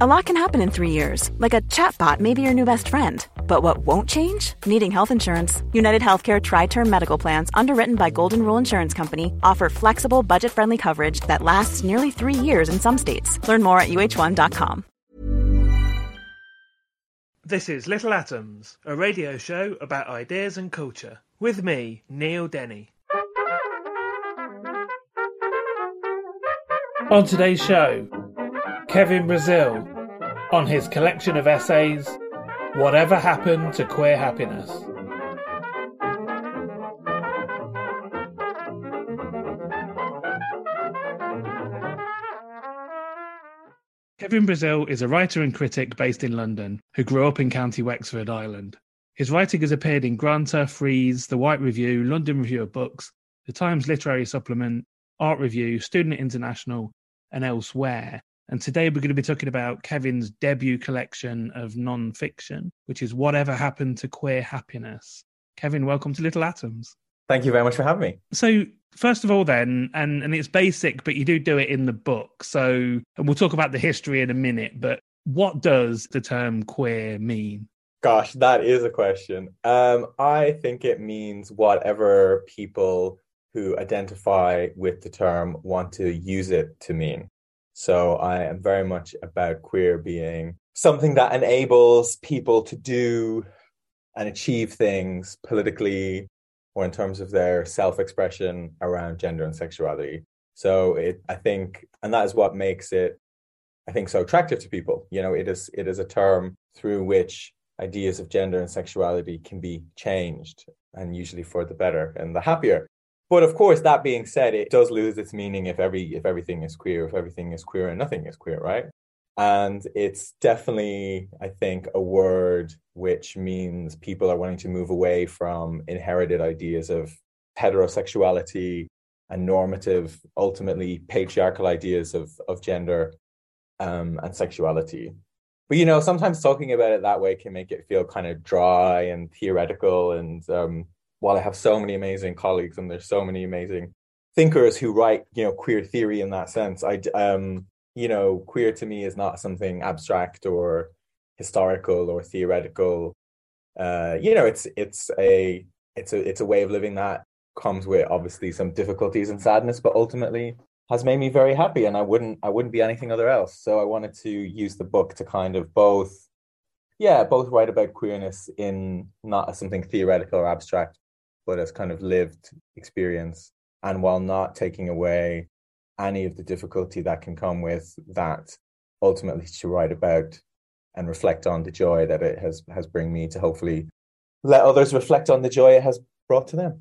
A lot can happen in three years, like a chatbot may be your new best friend. But what won't change? Needing health insurance. United Healthcare Tri Term Medical Plans, underwritten by Golden Rule Insurance Company, offer flexible, budget friendly coverage that lasts nearly three years in some states. Learn more at uh1.com. This is Little Atoms, a radio show about ideas and culture. With me, Neil Denny. On today's show, Kevin Brazil on his collection of essays, Whatever Happened to Queer Happiness. Kevin Brazil is a writer and critic based in London who grew up in County Wexford, Ireland. His writing has appeared in Granta, Frieze, The White Review, London Review of Books, The Times Literary Supplement, Art Review, Studio International, and elsewhere. And today we're going to be talking about Kevin's debut collection of non fiction, which is Whatever Happened to Queer Happiness. Kevin, welcome to Little Atoms. Thank you very much for having me. So, first of all, then, and, and it's basic, but you do do it in the book. So, and we'll talk about the history in a minute, but what does the term queer mean? Gosh, that is a question. Um, I think it means whatever people who identify with the term want to use it to mean. So I am very much about queer being something that enables people to do and achieve things politically or in terms of their self-expression around gender and sexuality. So it I think and that is what makes it I think so attractive to people. You know, it is it is a term through which ideas of gender and sexuality can be changed and usually for the better and the happier. But of course, that being said, it does lose its meaning if every if everything is queer, if everything is queer and nothing is queer, right? And it's definitely, I think, a word which means people are wanting to move away from inherited ideas of heterosexuality and normative, ultimately patriarchal ideas of of gender um, and sexuality. But you know, sometimes talking about it that way can make it feel kind of dry and theoretical and um, while I have so many amazing colleagues and there's so many amazing thinkers who write, you know, queer theory in that sense, I, um, you know, queer to me is not something abstract or historical or theoretical. Uh, you know, it's it's a it's a it's a way of living that comes with obviously some difficulties and sadness, but ultimately has made me very happy, and I wouldn't I wouldn't be anything other else. So I wanted to use the book to kind of both, yeah, both write about queerness in not as something theoretical or abstract, but as kind of lived experience. And while not taking away any of the difficulty that can come with that, ultimately to write about and reflect on the joy that it has has bring me to hopefully let others reflect on the joy it has brought to them.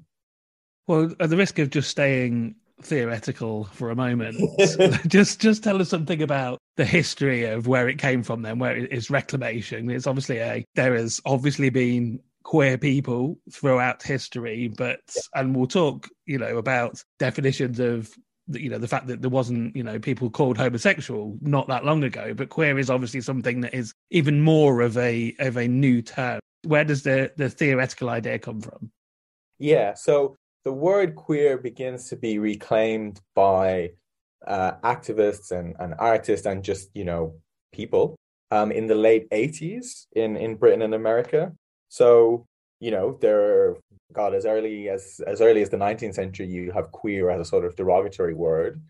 Well, at the risk of just staying theoretical for a moment, just just tell us something about the history of where it came from. Then, where it is reclamation. It's obviously a there has obviously been queer people throughout history but yeah. and we'll talk you know about definitions of you know the fact that there wasn't you know people called homosexual not that long ago but queer is obviously something that is even more of a of a new term. Where does the the theoretical idea come from? Yeah so the word queer begins to be reclaimed by uh, activists and, and artists and just you know people um, in the late 80s in in britain and america so, you know, there God, as early as as early as the 19th century, you have queer as a sort of derogatory word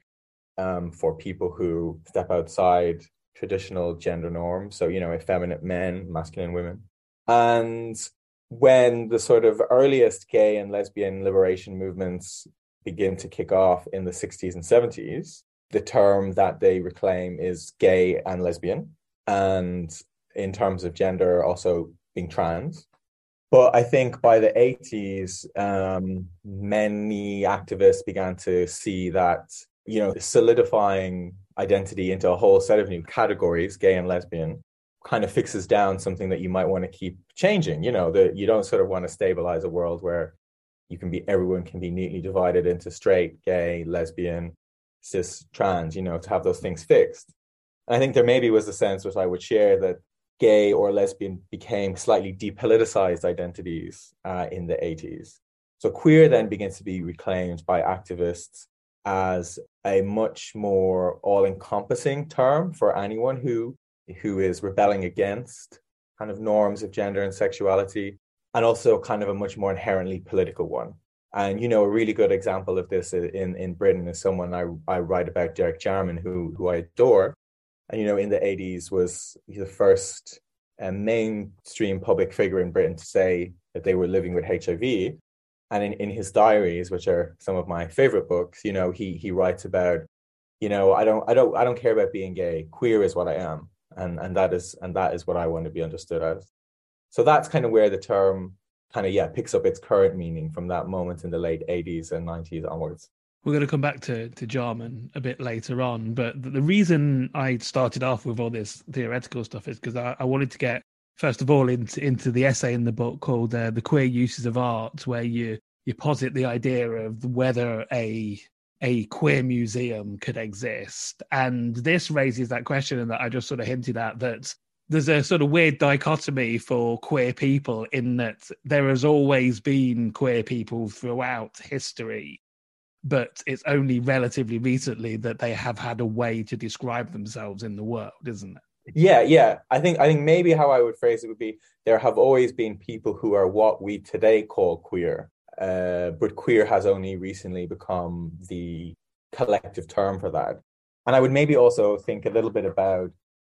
um, for people who step outside traditional gender norms. So, you know, effeminate men, masculine women. And when the sort of earliest gay and lesbian liberation movements begin to kick off in the 60s and 70s, the term that they reclaim is gay and lesbian. And in terms of gender, also being trans. But I think by the 80s, um, many activists began to see that, you know, solidifying identity into a whole set of new categories, gay and lesbian, kind of fixes down something that you might want to keep changing. You know, that you don't sort of want to stabilize a world where you can be everyone can be neatly divided into straight, gay, lesbian, cis, trans, you know, to have those things fixed. I think there maybe was a sense which I would share that gay or lesbian became slightly depoliticized identities uh, in the 80s. So queer then begins to be reclaimed by activists as a much more all-encompassing term for anyone who who is rebelling against kind of norms of gender and sexuality and also kind of a much more inherently political one and you know a really good example of this in in britain is someone i i write about derek jarman who who i adore and you know in the 80s was the first uh, mainstream public figure in britain to say that they were living with hiv and in, in his diaries which are some of my favorite books you know he he writes about you know i don't i don't i don't care about being gay. Queer is what i am. And and that is and that is what i want to be understood as. So that's kind of where the term kind of yeah picks up its current meaning from that moment in the late 80s and 90s onwards we're going to come back to, to Jarman a bit later on, but the reason I started off with all this theoretical stuff is because I, I, wanted to get first of all into into the essay in the book called uh, "The Queer Uses of Art," where you you posit the idea of whether a a queer museum could exist, and this raises that question and that I just sort of hinted at that there's a sort of weird dichotomy for queer people in that there has always been queer people throughout history but it's only relatively recently that they have had a way to describe themselves in the world isn't it? Yeah yeah. I think i think maybe how i would phrase it would be there have always been people who are what we today call queer uh, but queer has only recently become the collective term for that. And i would maybe also think a little bit about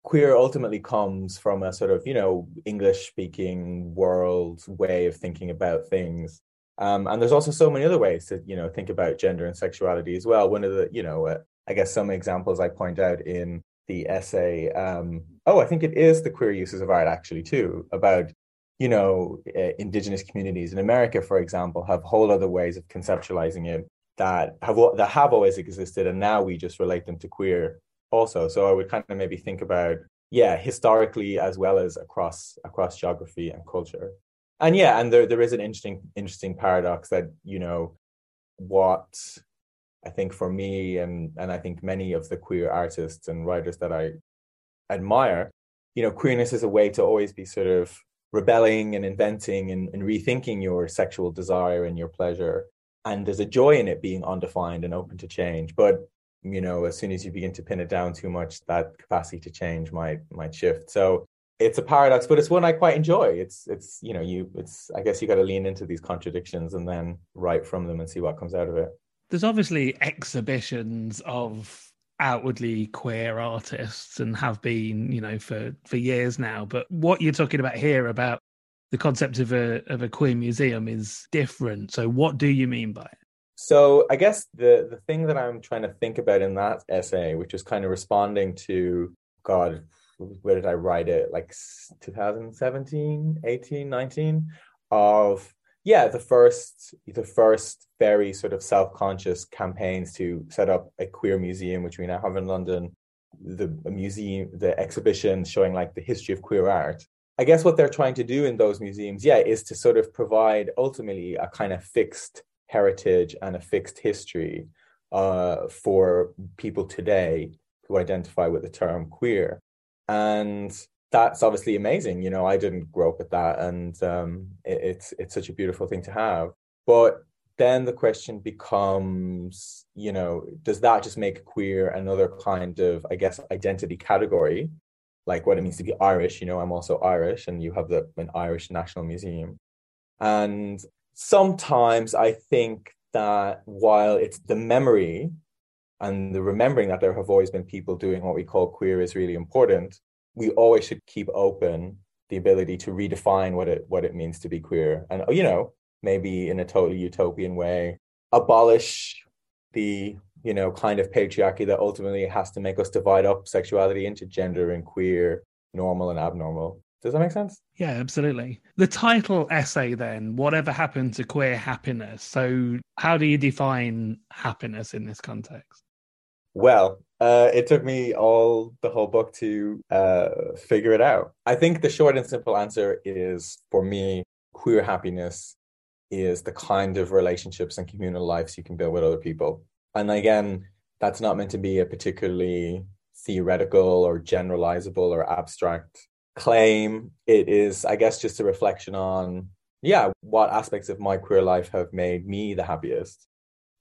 queer ultimately comes from a sort of you know english speaking world way of thinking about things um, and there's also so many other ways to you know think about gender and sexuality as well one of the you know uh, i guess some examples i point out in the essay um, oh i think it is the queer uses of art actually too about you know uh, indigenous communities in america for example have whole other ways of conceptualizing it that have that have always existed and now we just relate them to queer also. So I would kind of maybe think about yeah, historically as well as across across geography and culture. And yeah, and there there is an interesting interesting paradox that you know what I think for me and and I think many of the queer artists and writers that I admire, you know, queerness is a way to always be sort of rebelling and inventing and, and rethinking your sexual desire and your pleasure. And there's a joy in it being undefined and open to change. But you know as soon as you begin to pin it down too much that capacity to change might might shift so it's a paradox but it's one i quite enjoy. It's it's you know you it's i guess you got to lean into these contradictions and then write from them and see what comes out of it. There's obviously exhibitions of outwardly queer artists and have been you know for for years now but what you're talking about here about the concept of a of a queer museum is different. So what do you mean by it? So I guess the the thing that I'm trying to think about in that essay, which is kind of responding to God, where did I write it? Like 2017, 18, 19 of yeah, the first the first very sort of self-conscious campaigns to set up a queer museum, which we now have in London, the museum, the exhibition showing like the history of queer art. I guess what they're trying to do in those museums, yeah, is to sort of provide ultimately a kind of fixed heritage and a fixed history uh, for people today who identify with the term queer. And that's obviously amazing. You know, I didn't grow up with that, and um, it, it's it's such a beautiful thing to have. But then the question becomes, you know, does that just make queer another kind of, I guess, identity category, like what it means to be Irish? You know, I'm also Irish, and you have the an Irish National Museum, and sometimes I think that while it's the memory and the remembering that there have always been people doing what we call queer is really important, we always should keep open the ability to redefine what it what it means to be queer. And oh, you know, maybe in a totally utopian way, abolish the you know kind of patriarchy that ultimately has to make us divide up sexuality into gender and queer, normal and abnormal. Does that make sense? Yeah, absolutely. The title essay, then, whatever happened to queer happiness? So, how do you define happiness in this context? Well, uh, it took me all the whole book to uh, figure it out. I think the short and simple answer is for me, queer happiness is the kind of relationships and communal lives you can build with other people. And again, that's not meant to be a particularly theoretical or generalizable or abstract claim. It is, I guess, just a reflection on, yeah, what aspects of my queer life have made me the happiest.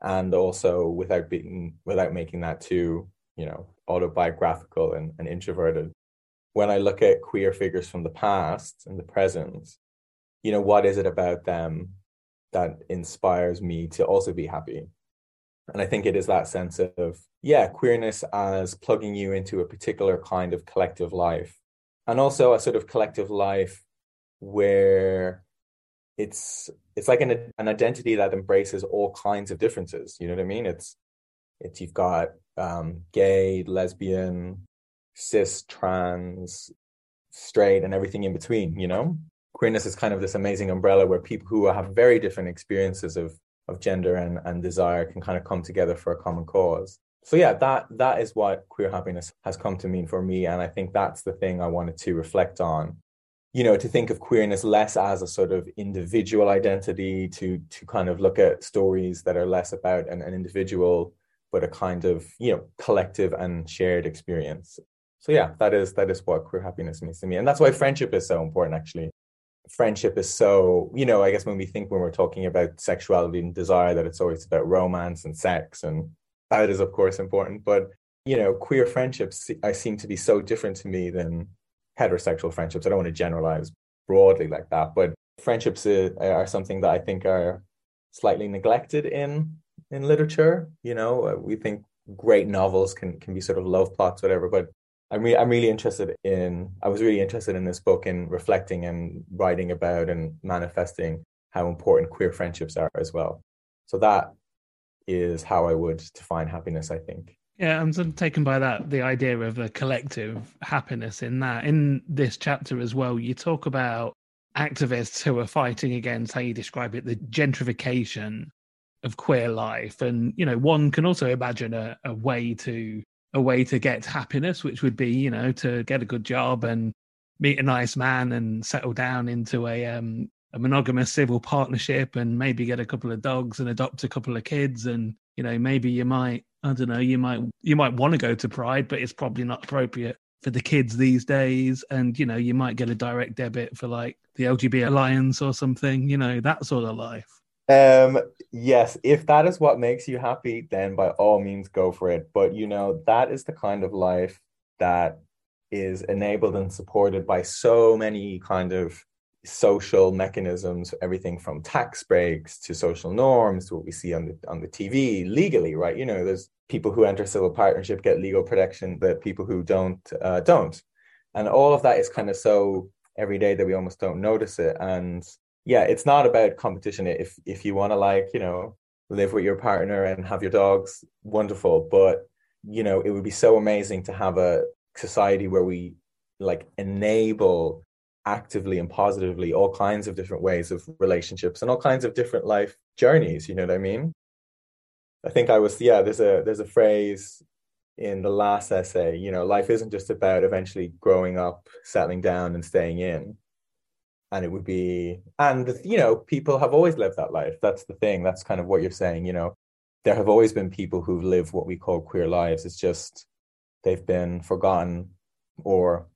And also without being without making that too, you know, autobiographical and, and introverted. When I look at queer figures from the past and the present, you know, what is it about them that inspires me to also be happy? And I think it is that sense of, yeah, queerness as plugging you into a particular kind of collective life. And also a sort of collective life where it's it's like an an identity that embraces all kinds of differences. You know what I mean? It's it's you've got um, gay, lesbian, cis, trans, straight, and everything in between. You know, queerness is kind of this amazing umbrella where people who have very different experiences of of gender and, and desire can kind of come together for a common cause. So yeah, that that is what queer happiness has come to mean for me. And I think that's the thing I wanted to reflect on. You know, to think of queerness less as a sort of individual identity, to to kind of look at stories that are less about an, an individual, but a kind of, you know, collective and shared experience. So yeah, that is that is what queer happiness means to me. And that's why friendship is so important actually friendship is so you know i guess when we think when we're talking about sexuality and desire that it's always about romance and sex and that is of course important but you know queer friendships i seem to be so different to me than heterosexual friendships i don't want to generalize broadly like that but friendships uh, are something that i think are slightly neglected in in literature you know uh, we think great novels can can be sort of love plots whatever but I'm, re- I'm really interested in, I was really interested in this book in reflecting and writing about and manifesting how important queer friendships are as well. So that is how I would define happiness, I think. Yeah, I'm sort of taken by that, the idea of a collective happiness in that. In this chapter as well, you talk about activists who are fighting against how you describe it, the gentrification of queer life. And, you know, one can also imagine a, a way to a way to get happiness, which would be, you know, to get a good job and meet a nice man and settle down into a um, a monogamous civil partnership and maybe get a couple of dogs and adopt a couple of kids. And you know maybe you might I don't know you might you might want to go to Pride but it's probably not appropriate for the kids these days. And you know you might get a direct debit for like the LGBT alliance or something you know that sort of life. Um, yes, if that is what makes you happy, then by all means go for it. But you know, that is the kind of life that is enabled and supported by so many kind of social mechanisms, everything from tax breaks to social norms to what we see on the on the TV legally, right? You know, there's people who enter civil partnership get legal protection that people who don't uh, don't, and all of that is kind of so everyday that we almost don't notice it. And yeah, it's not about competition. If if you want to like, you know, live with your partner and have your dogs, wonderful. But you know, it would be so amazing to have a society where we like enable actively and positively all kinds of different ways of relationships and all kinds of different life journeys. You know what I mean? I think I was yeah. There's a there's a phrase in the last essay. You know, life isn't just about eventually growing up, settling down, and staying in and it would be and you know people have always lived that life that's the thing that's kind of what you're saying you know there have always been people who've lived what we call queer lives it's just they've been forgotten or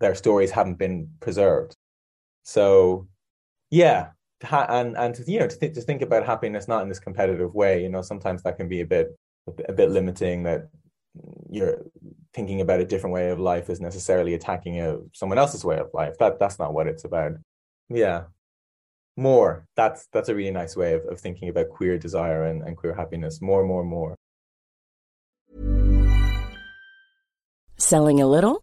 their stories haven't been preserved. So yeah and and to, you know to, th- to think about happiness not in this competitive way you know sometimes that can be a bit a bit limiting that you're thinking about a different way of life is necessarily attacking a, someone else's way of life. That that's not what it's about. Yeah. More. That's that's a really nice way of, of thinking about queer desire and, and queer happiness. More more more. Selling a little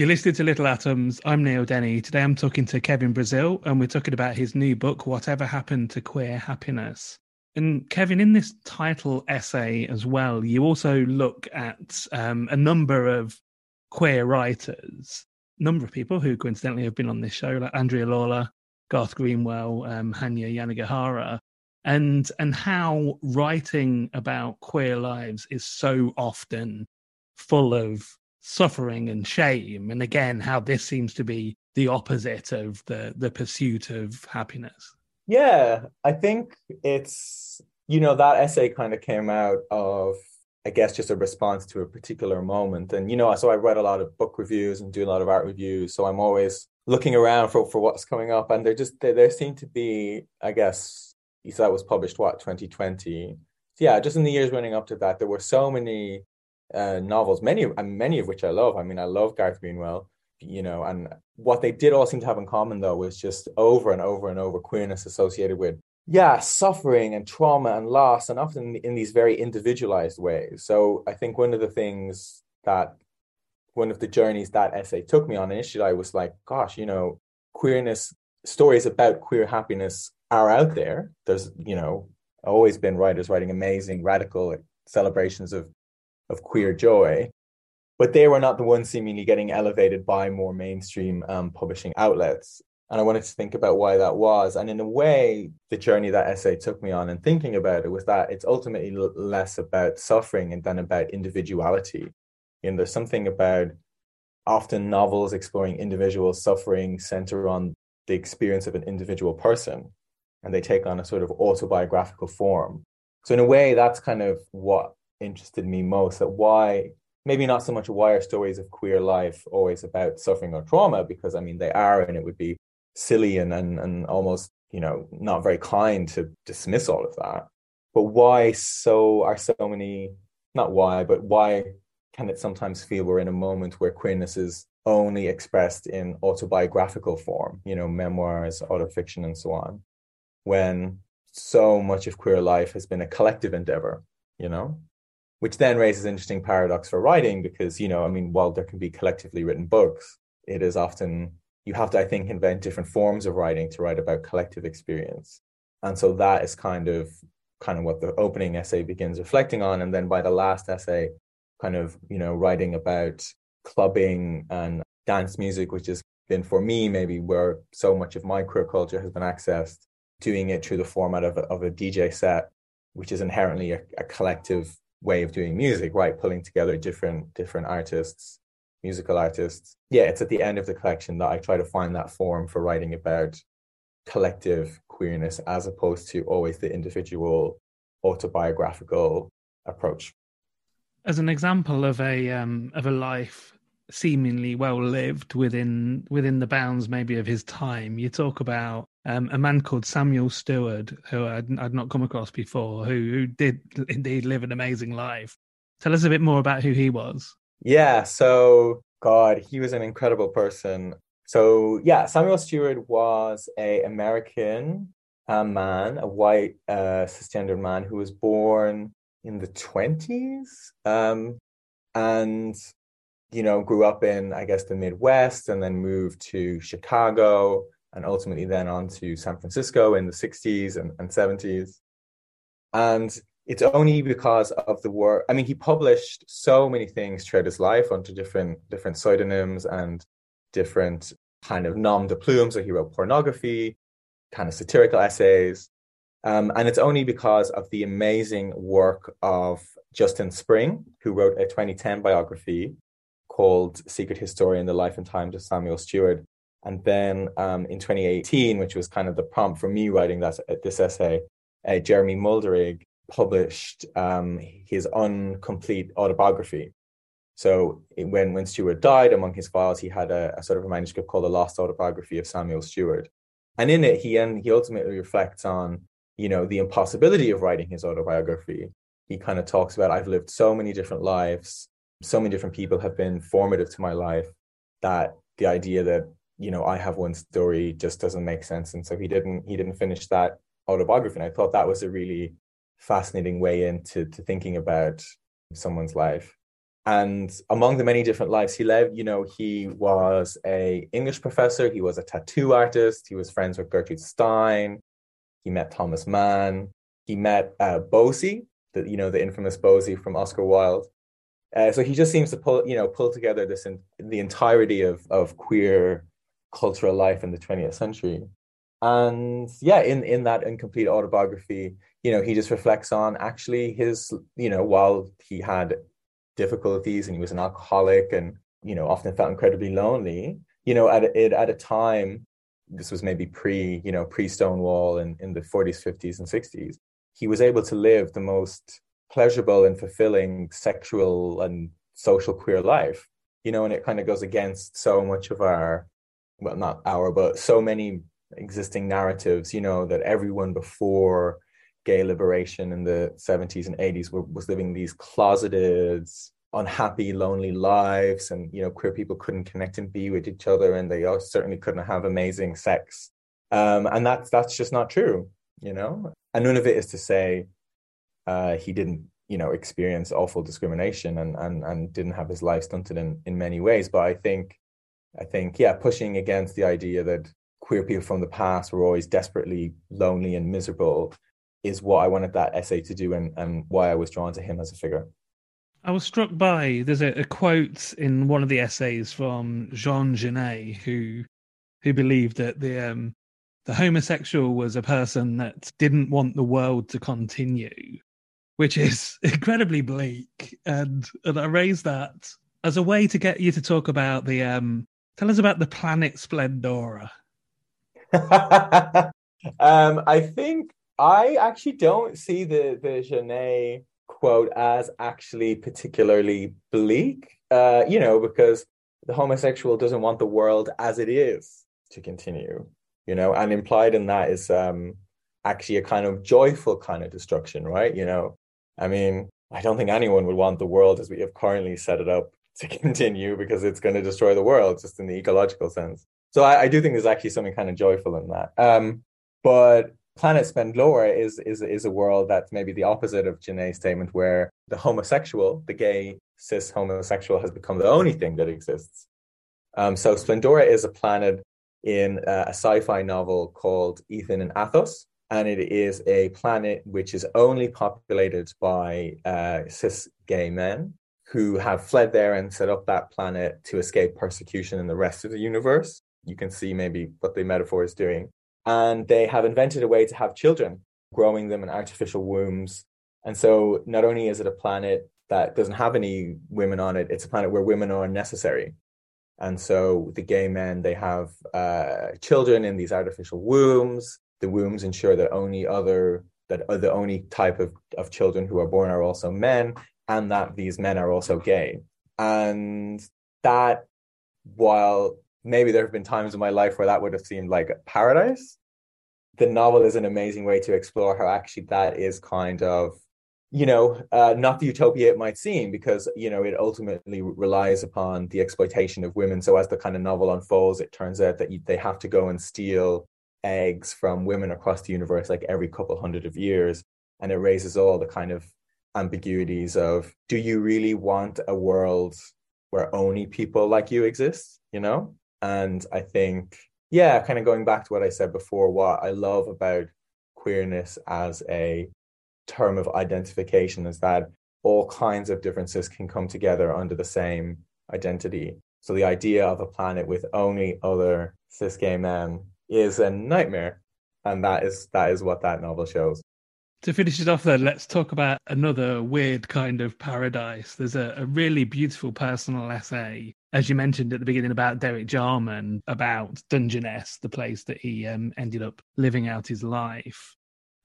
You're listening to Little Atoms. I'm Neil Denny. Today I'm talking to Kevin Brazil, and we're talking about his new book, Whatever Happened to Queer Happiness. And Kevin, in this title essay as well, you also look at um, a number of queer writers, number of people who coincidentally have been on this show, like Andrea Lawlor, Garth Greenwell, um, Hanya Yanagihara, and and how writing about queer lives is so often full of suffering and shame and again how this seems to be the opposite of the the pursuit of happiness Yeah, I think it's, you know, that essay kind of came out of, I guess, just a response to a particular moment. And, you know, so I read a lot of book reviews and do a lot of art reviews. So I'm always looking around for, for what's coming up. And there just, there, there seem to be, I guess, it was published, what, 2020? Yeah, just in the years running up to that, there were so many uh, novels, many, and many of which I love. I mean, I love Garth Greenwell you know, and what they did all seem to have in common though was just over and over and over queerness associated with yeah, suffering and trauma and loss, and often in these very individualized ways. So I think one of the things that one of the journeys that essay took me on initially, I was like, gosh, you know, queerness stories about queer happiness are out there. There's, you know, always been writers writing amazing, radical celebrations of of queer joy but they were not the ones seemingly getting elevated by more mainstream um, publishing outlets. And I wanted to think about why that was. And in a way, the journey that essay took me on and thinking about it was that it's ultimately l- less about suffering and than about individuality. You know, there's something about often novels exploring individual suffering center on the experience of an individual person, and they take on a sort of autobiographical form. So in a way, that's kind of what interested me most. That why maybe not so much why are stories of queer life always about suffering or trauma because i mean they are and it would be silly and and, and almost you know not very kind to dismiss all of that but why so are so many not why but why can it sometimes feel we're in a moment where queerness is only expressed in autobiographical form you know memoirs autofiction and so on when so much of queer life has been a collective endeavor you know which then raises interesting paradox for writing because you know i mean while there can be collectively written books it is often you have to i think invent different forms of writing to write about collective experience. And so that is kind of kind of what the opening essay begins reflecting on. And then by the last essay kind of you know writing about clubbing and dance music which has been for me maybe where so much of my queer culture has been accessed doing it through the format of a, of a dj set which is inherently a, a collective way of doing music, right? Pulling together different different artists, musical artists. Yeah, it's at the end of the collection that I try to find that form for writing about collective queerness as opposed to always the individual autobiographical approach. As an example of a um, of a life seemingly well lived within within the bounds maybe of his time, you talk about um, a man called Samuel Steward, who I'd, I'd not come across before, who, who did indeed live an amazing life. Tell us a bit more about who he was. Yeah, so God, he was an incredible person. So yeah, Samuel Steward was a American uh, man, a white uh, cisgender man who was born in the twenties, um, and you know grew up in I guess the Midwest, and then moved to Chicago, and ultimately then on to San Francisco in the sixties and, and seventies. And it's only because of the work. I mean, he published so many things throughout his life under different different pseudonyms and different kind of nom de plume. So he wrote pornography, kind of satirical essays. Um, and it's only because of the amazing work of Justin Spring, who wrote a 2010 biography called Secret Historian The Life and Times of Samuel Steward. And then um, in 2018, which was kind of the prompt for me writing that, this essay, uh, Jeremy Mulderig published um, his incomplete autobiography. So when when Steward died, among his files, he had a, a, sort of a manuscript called The Lost Autobiography of Samuel Steward, and in it, he and he ultimately reflects on you know the impossibility of writing his autobiography. He kind of talks about I've lived so many different lives, so many different people have been formative to my life that the idea that you know I have one story just doesn't make sense, and so he didn't he didn't finish that autobiography. And I thought that was a really fascinating way into to thinking about someone's life. And among the many different lives he led, you know, he was a English professor, he was a tattoo artist, he was friends with Gertrude Stein, he met Thomas Mann, he met uh, the you know the infamous Bosie from Oscar Wilde. Uh, so he just seems to pull you know pull together this in, the entirety of of queer cultural life in the 20th century. And yeah, in in that incomplete autobiography, you know, he just reflects on actually his, you know, while he had difficulties and he was an alcoholic and, you know, often felt incredibly lonely, you know, at it at a time, this was maybe pre, you know, pre Stonewall in, in the 40s, 50s, and 60s, he was able to live the most pleasurable and fulfilling sexual and social queer life, you know, and it kind of goes against so much of our, well, not our, but so many existing narratives, you know, that everyone before gay liberation in the 70s and 80s were, was living these closeted unhappy lonely lives and you know queer people couldn't connect and be with each other and they certainly couldn't have amazing sex. Um, and that's that's just not true you know? And none of it is to say uh, he didn't you know experience awful discrimination and and and didn't have his life stunted in in many ways but i think i think yeah pushing against the idea that queer people from the past were always desperately lonely and miserable is what I wanted that essay to do and, and why I was drawn to him as a figure. I was struck by there's a, a quote in one of the essays from Jean Genet who who believed that the um, the homosexual was a person that didn't want the world to continue, which is incredibly bleak. And and I raised that as a way to get you to talk about the um tell us about the planet Splendora. um, I think I actually don't see the the Genet quote as actually particularly bleak. Uh, you know, because the homosexual doesn't want the world as it is to continue. You know, and implied in that is um, actually a kind of joyful kind of destruction, right? You know, I mean, I don't think anyone would want the world as we have currently set it up to continue because it's going to destroy the world, just in the ecological sense. So I, I do think there's actually something kind of joyful in that. Um, but Planet Splendora is is is a world that's maybe the opposite of Genet's statement, where the homosexual, the gay cis homosexual, has become the only thing that exists. Um, so Splendora is a planet in uh, a sci-fi novel called Ethan and Athos, and it is a planet which is only populated by uh, cis gay men who have fled there and set up that planet to escape persecution in the rest of the universe. You can see maybe what the metaphor is doing and they have invented a way to have children, growing them in artificial wombs. And so not only is it a planet that doesn't have any women on it, it's a planet where women are necessary. And so the gay men, they have uh, children in these artificial wombs. The wombs ensure that only other that are the only type of, of children who are born are also men. And that these men are also gay. And that, while maybe there have been times in my life where that would have seemed like paradise, the novel is an amazing way to explore how actually that is kind of you know, uh, not the utopia it might seem, because you know it ultimately relies upon the exploitation of women. So as the kind of novel unfolds, it turns out that you, they have to go and steal eggs from women across the universe, like every couple hundred of years, and it raises all the kind of ambiguities of: Do you really want a world where only people like you exist? You know, and I think, yeah, kind of going back to what I said before, what I love about queerness as a term of identification is that all kinds of differences can come together under the same identity. So the idea of a planet with only other cis gay men is a nightmare. And that is that is what that novel shows. To finish it off then, let's talk about another weird kind of paradise. There's a, a really beautiful personal essay, as you mentioned at the beginning, about Derek Jarman, about Dungeness, the place that he um, ended up living out his life.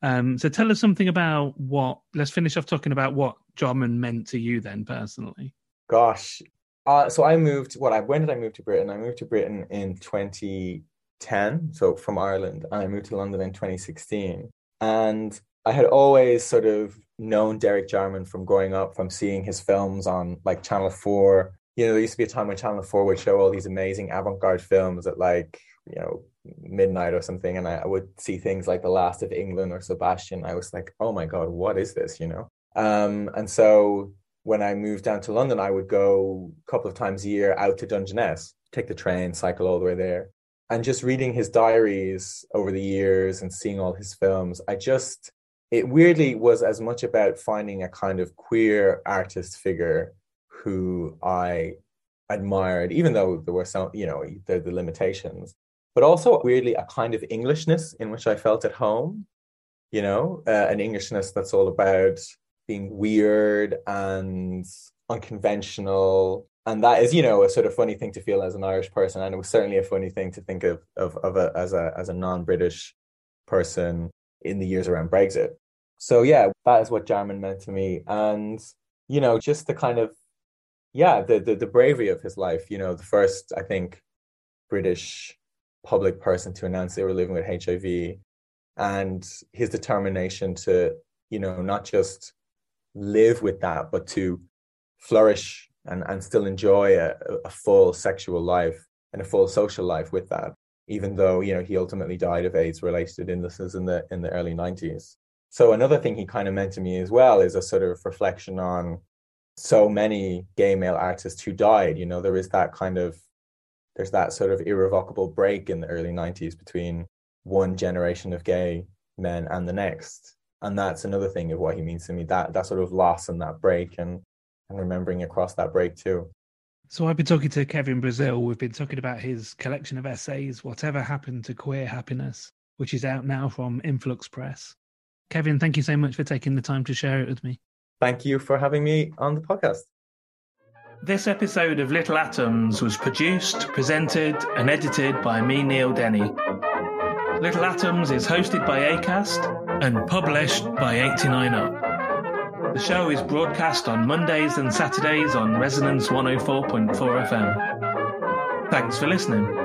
Um, so tell us something about what. Let's finish off talking about what Jarman meant to you then personally. Gosh, uh, so I moved. What when did I move to Britain? I moved to Britain in 2010. So from Ireland, and I moved to London in 2016. And I had always sort of known Derek Jarman from growing up, from seeing his films on like Channel Four. You know, there used to be a time when Channel Four would show all these amazing avant-garde films at like you know midnight or something and I, I, would see things like the last of england or sebastian. I was like oh my god what is this? You know? Um, and so when i moved down to london i would go a couple of times a year out to dungeness take the train cycle all the way there. And just reading his diaries over the years and seeing all his films i just it weirdly was as much about finding a kind of queer artist figure who i admired even though there were some you know the, the limitations but also weirdly a kind of Englishness in which I felt at home. You know, uh, an Englishness that's all about being weird and unconventional. And that is, you know, a sort of funny thing to feel as an Irish person. And it was certainly a funny thing to think of, of, of a, as a, as a non-British person in the years around Brexit. So yeah, that is what Jarman meant to me. And, you know, just the kind of, yeah, the, the, the bravery of his life, you know, the first, I think, British public person to announce they were living with HIV and his determination to, you know, not just live with that, but to flourish and, and still enjoy a, a full sexual life and a full social life with that, even though, you know, he ultimately died of AIDS related illnesses in the in the early 90s. So another thing he kind of meant to me as well is a sort of reflection on so many gay male artists who died. You know, there is that kind of there's that sort of irrevocable break in the early 90s between one generation of gay men and the next and that's another thing of what he means to me that that sort of loss and that break and and remembering across that break too so i've been talking to kevin brazil we've been talking about his collection of essays whatever happened to queer happiness which is out now from influx press kevin thank you so much for taking the time to share it with me thank you for having me on the podcast this episode of Little Atoms was produced, presented, and edited by me, Neil Denny. Little Atoms is hosted by ACAST and published by 89UP. The show is broadcast on Mondays and Saturdays on Resonance 104.4 FM. Thanks for listening.